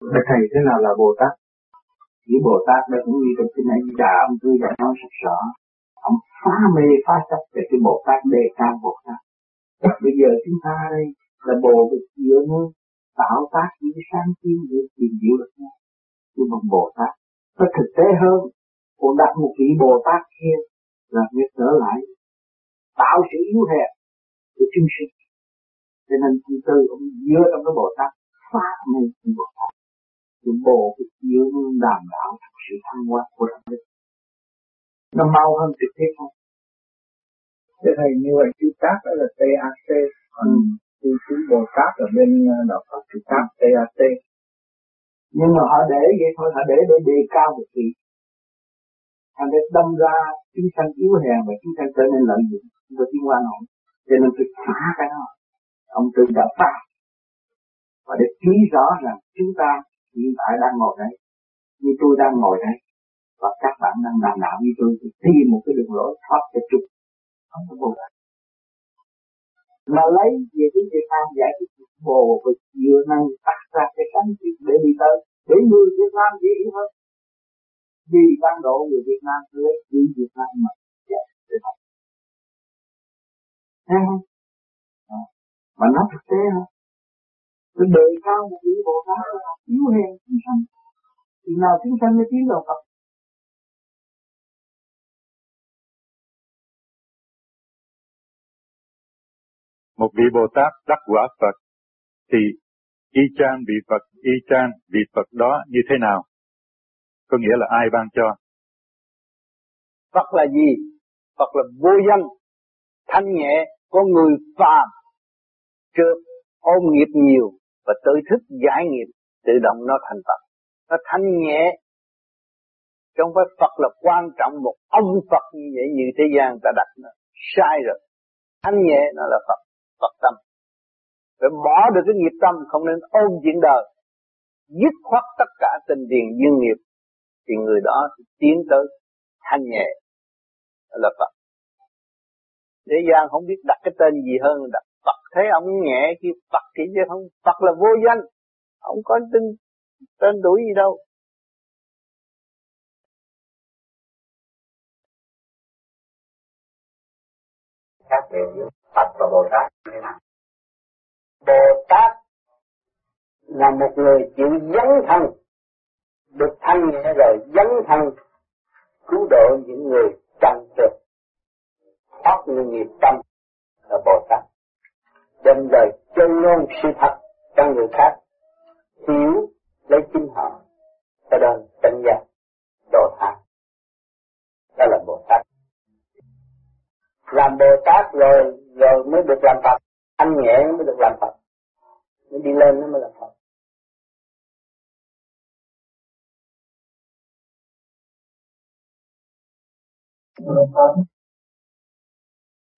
Bạch Thầy, thế nào là Bồ Tát? Chỉ Bồ Tát đây cũng như trong kinh anh Di Đà ông cứ đã nói sạch rõ. Ông phá mê phá chấp về cái Bồ Tát đề cao Bồ Tát. Bây giờ chúng ta đây là Bồ được dựa nơi tạo tác những cái sáng kiến để tìm hiểu được nhau. Nhưng mà Bồ Tát nó thực tế hơn. Còn đặt một vị Bồ Tát kia là việc trở lại tạo sự yếu hèn của chúng sinh. Cho nên chúng tôi ông dựa trong cái Bồ Tát phá mê của Bồ Tát. Cái Bồ Việt dựa đàm đạo trong sự thăng hoa của tâm linh. Nó mau hơn trực tiếp không? Thế thầy như vậy chữ Tát đó là TAC, còn ừ. chữ, chữ Bồ Tát ở bên ờ, đạo Phật chữ Tát TAT. Nhưng mà họ để vậy thôi, họ để để đề cao một vị. Thành để đâm ra chúng sanh yếu hèn và chúng sanh trở nên lợi dụng và tiến qua nổi. Cho nên tôi phá cái đó. Ông tư đã phá. Và để chỉ rõ rằng chúng ta hiện tại đang ngồi đây, như tôi đang ngồi đây, và các bạn đang làm đạo như tôi thì tìm một cái đường lối thoát cho trục không có vô mà lấy về cái Việt Nam giải thích bồ và vừa năng tác ra cái cánh kiến để đi tới để người Việt Nam dễ hiểu hơn. Vì ban độ người Việt Nam lấy chữ Việt Nam mà giải để học. Thấy không? À. mà nó thực tế không cái đời cao một vị Bồ Tát yếu hèn chúng sanh thì nào chúng sanh mới tiến vào Phật một vị Bồ Tát đắc quả Phật thì y chang vị Phật y chang vị Phật đó như thế nào? Có nghĩa là ai ban cho? Phật là gì? Phật là vô danh, thanh nhẹ, có người phàm, trước ôm nghiệp nhiều và tự thức giải nghiệp, tự động nó thành Phật. Nó thanh nhẹ, trong phải Phật là quan trọng một ông Phật như vậy như thế gian ta đặt nó sai rồi. Thanh nhẹ nó là Phật. Phật tâm. Phải bỏ được cái nghiệp tâm không nên ôm chuyện đời. Dứt khoát tất cả tình tiền duyên nghiệp thì người đó tiến tới thanh nhẹ là Phật. Thế gian không biết đặt cái tên gì hơn đặt thấy ông nhẹ khi Phật kỹ chứ không Phật là vô danh ông có tên tên tuổi gì đâu khác biệt giữa Phật và Bồ Tát thế nào? Bồ Tát là một người chịu dấn thân, được thanh nhẹ rồi dấn thân cứu độ những người trần trực, thoát những nghiệp tâm. Đem lời chân ngôn sự thật cho người khác, hiểu lấy chính họ, cho nên chân giác, độ tha. Đó là Bồ Tát làm Bồ Tát rồi rồi mới được làm Phật anh nhẹ mới được làm Phật mới đi lên nó mới là Phật Thank you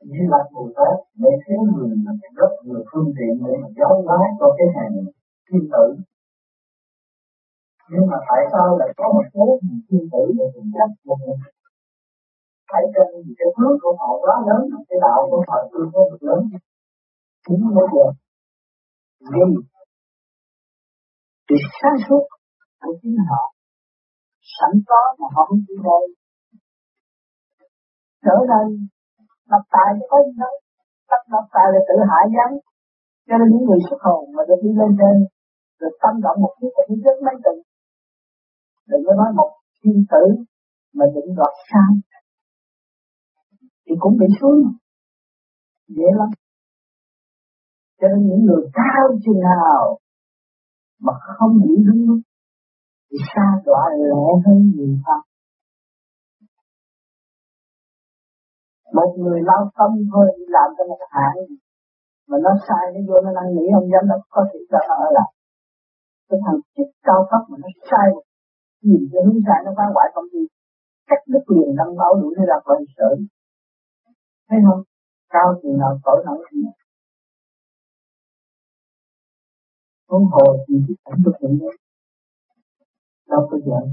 như là Bồ Tát để khiến người là rất nhiều phương tiện để mà giáo hóa cho cái hàng thiên tử. Nhưng mà tại sao lại có một số thiên tử để thực chất một thấy trên cái phước của họ quá lớn, cái đạo của họ chưa có được lớn? Chính mới được vì vì sáng suốt của chính họ, sẵn có mà họ không chịu đây trở đây lập tài có gì đâu lập lập tài là tự hại dân cho nên những người xuất hồn mà được đi lên trên, được tâm động một chút thì rất mấy tình. Đừng có nói một thiên tử mà định đoạt sai. Thì cũng bị xuống. Dễ lắm. Cho nên những người cao chừng nào mà không bị đúng lúc thì xa đọa lẹ hơn nhiều pháp một người lao tâm thôi, đi làm cho một hạng mà nó sai, nó vô, nó năn nỉ, ông giám đốc có thể cho nó ở lại. Cái thằng chức cao cấp mà nó sai một nhìn cho hướng sai, nó phá hoại công ty. Cách đứt liền đăng báo đuổi để ra khỏi sở thấy không? Cao thì nào tội nổi thì huống hồ thì cái cảnh được vậy đâu có giận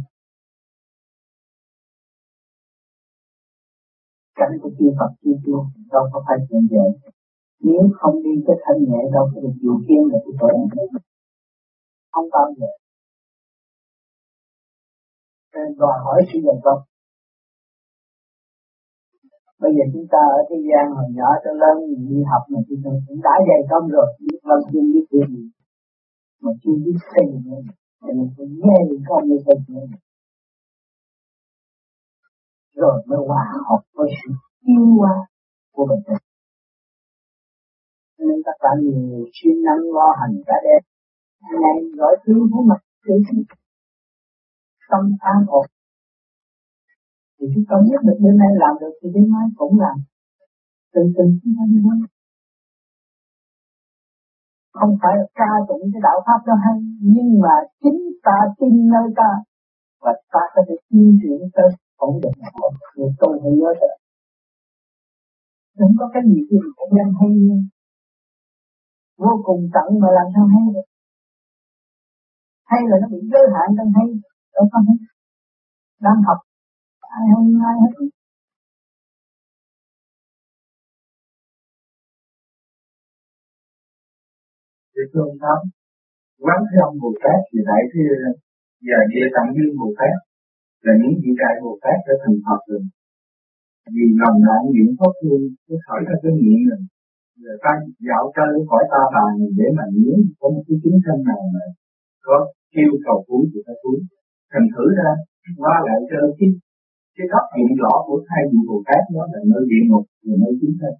cảnh của chư Phật chư tiên đâu có phải chuyện dễ. Nếu không đi cái thanh nhẹ đâu có được điều kiên là cái tội không bao giờ. Nên đòi hỏi sự dày công. Bây giờ chúng ta ở thế gian hồi nhỏ cho lớn đi học mà chúng ta cũng đã dày công rồi, biết văn chương biết chuyện gì. Mà chưa biết xây dựng. Nên cho nên phải nghe những con như dựng rồi mới hòa hợp với sự yêu hoa của mình. Nên tất cả nhiều người chuyên năng lo hành cả đêm ngày gọi tiếng của mặt tự tâm an ổn. Thì chúng ta biết được đêm nay làm được thì đêm mai cũng làm. Từ từ chúng ta đi hơn không phải là ca tụng cái đạo pháp đó hay, nhưng mà chính ta tin nơi ta và ta có thể chuyên chuyển tới ổn định người tu phải nhớ được đừng có cái gì gì cũng đang hay vô cùng tận mà làm sao hay được. Hay là nó bị giới hạn đang hay đâu có hay. Đang học. Ai không ai hết. Thì thương lắm quán thế ông Bồ Tát thì lại thì giờ địa tạng như Bồ Tát là những vị đại Bồ Tát đã thành Phật rồi. Vì lòng đại niệm pháp thương cứ khởi ra cái niệm rồi người ta dạo chơi khỏi ta bà để mà nhớ có một cái chính thân nào mà có kêu cầu cứu thì ta cứu thành thử ra, qua lại cho cái cái góc diện rõ của hai vị Bồ Tát đó là nơi địa ngục và nơi chính thân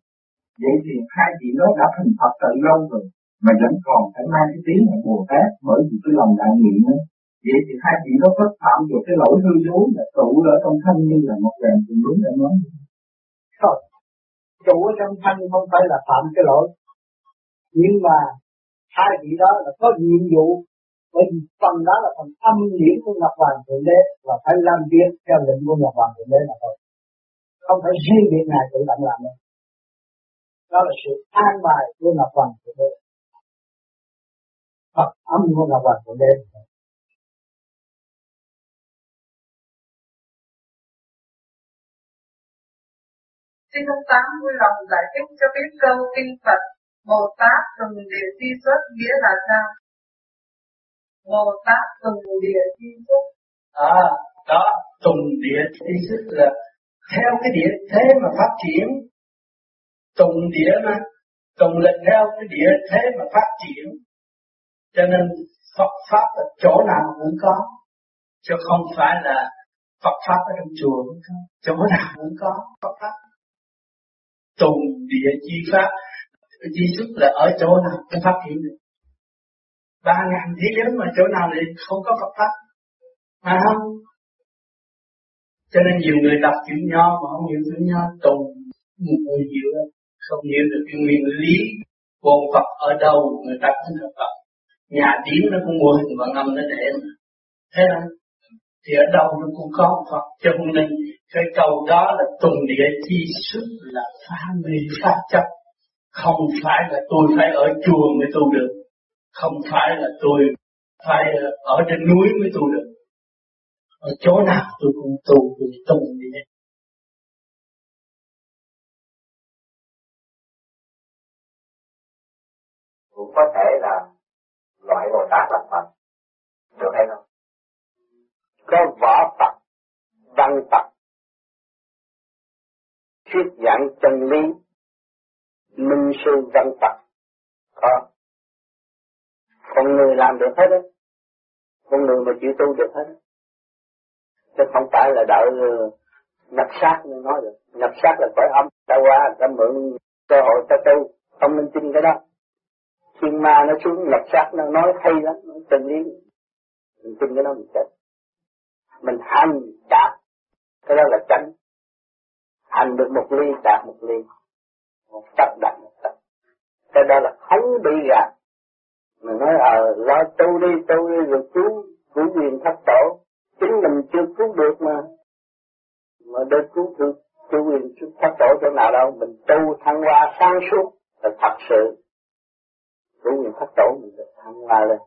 vậy thì hai vị đó đã thành Phật từ lâu rồi, mà vẫn còn phải mang cái tiếng là Bồ Tát bởi vì cái lòng đại nguyện đó vậy thì hai vị đó phát phạm được cái lỗi hư dối là trụ ở trong thân như là một đèn cùng đúng đã nói. Không trụ ở trong thân không phải là phạm cái lỗi. Nhưng mà hai vị đó là có nhiệm vụ, bởi vì phần đó là phần âm điểm của Ngọc Hoàng Thượng Đế và phải làm việc theo lệnh của Ngọc Hoàng Thượng Đế mà thôi. Không phải riêng việc này tự động làm đâu. Đó là sự an bài của Ngọc Hoàng Thượng Đế. Phật âm của Ngọc Hoàng Thượng Đế. Xin ông Tám vui lòng giải thích cho biết câu kinh Phật Bồ Tát từng địa di xuất nghĩa là sao? Bồ Tát từng địa di xuất. À, đó, từng địa di xuất là theo cái địa thế mà phát triển. Tùng địa mà, tùng là theo cái địa thế mà phát triển. Cho nên Phật Pháp ở chỗ nào cũng có, chứ không phải là Phật Pháp ở trong chùa cũng có, chỗ nào cũng có Phật Pháp tùng địa chi pháp. Chi xuất là ở chỗ nào? Cái pháp hiện được ba ngàn thế giới mà chỗ nào thì không có Phật pháp. À không? Cho nên nhiều người đọc chữ nho mà không hiểu chữ nho, tùng một người hiểu không hiểu được cái nguyên lý con Phật ở đâu, người ta cũng được Phật nhà tiếng nó cũng mua hình bằng âm nó để mà. Thế là thì ở đâu nó cũng có Phật cho nên cái câu đó là tùng địa chi xuất là phá mê, phá chấp. Không phải là tôi phải ở chùa mới tu được. Không phải là tôi phải ở trên núi mới tu được. Ở chỗ nào tôi cũng tu tôi tùng địa. Cũng có thể là loại Bồ Tát làm Phật. Được hay không? Có võ tập, văn tập, thuyết giảng chân lý minh sư văn tập, có. Con người làm được hết đấy con người mà chịu tu được hết chứ không phải là đợi ờ, nhập sát mới nói được. Nhập sát là cõi âm ta qua ta mượn cơ hội ta tu. Không nên tin cái đó. Thiên ma nó xuống nhập sát nó nói hay lắm nó chân lý. Mình tin cái đó mình chết mình hành đạt. Cái đó là chánh. Hành được một ly, đạt một ly. Một tập đạt một tập cái đó là không bị gạt mình nói ờ lo tu đi tu đi rồi cứu cứu quyền thất tổ. Chính mình chưa cứu được mà. Mà để cứu được, cứu quyền thất tổ chỗ nào đâu. Mình tu thăng hoa sáng suốt là thật sự. Cứu quyền thất tổ mình được thăng hoa lên.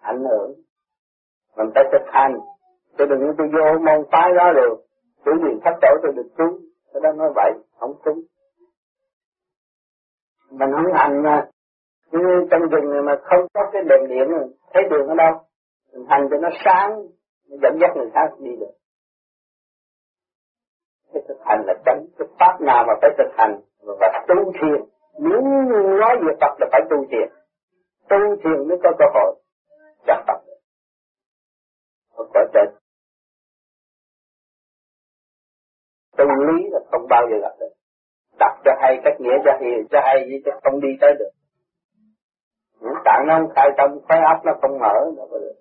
Ảnh hưởng mình phải thực hành tôi đừng có tôi vô môn phái đó được, tự nhiên thất tổ tôi được cứu. tôi đang nói vậy, không cứu. Mình không hành mà. Như trong rừng này mà không có cái đèn điện, thấy đường ở đâu. Mình hành cho nó sáng, dẫn dắt người khác đi được cái thực hành là tránh cái pháp nào mà phải thực hành và tu thiền nếu nói về Phật là phải tu thiền tu thiền mới có cơ hội gặp Phật Phật gọi trên tu lý là không bao giờ gặp được. Đặt cho hay cách nghĩa cho hay cho hay chứ không đi tới được. Những tạng nó không khai tâm khói óc nó không mở nó có được.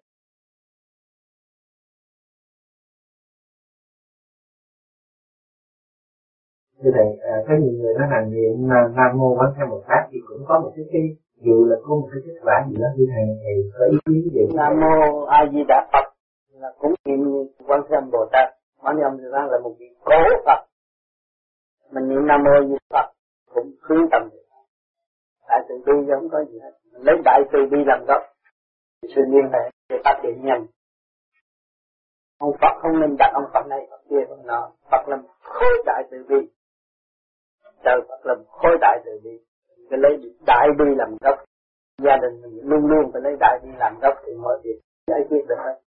Như thầy à, có nhiều người nói là niệm nam mô quán theo một pháp thì cũng có một cái cái dù là có một cái kết quả gì đó như thầy thầy có ý kiến gì? Nam mô a di đà phật là cũng niệm quan thế âm bồ tát. Quan thế âm bồ tát là một vị cố phật. Mình niệm nam mô như phật cũng hướng tâm được đại từ bi giống không có gì hết. Mình lấy đại từ bi làm gốc. Sự liên hệ để phát triển nhanh ông Phật không nên đặt ông Phật này, Phật kia, Phật nọ. Phật làm khối đại từ bi. Trời, Phật làm khối đại từ bi. Cái lấy đại bi làm gốc. Gia đình mình luôn luôn phải lấy đại bi làm gốc thì mọi việc giải quyết được hết.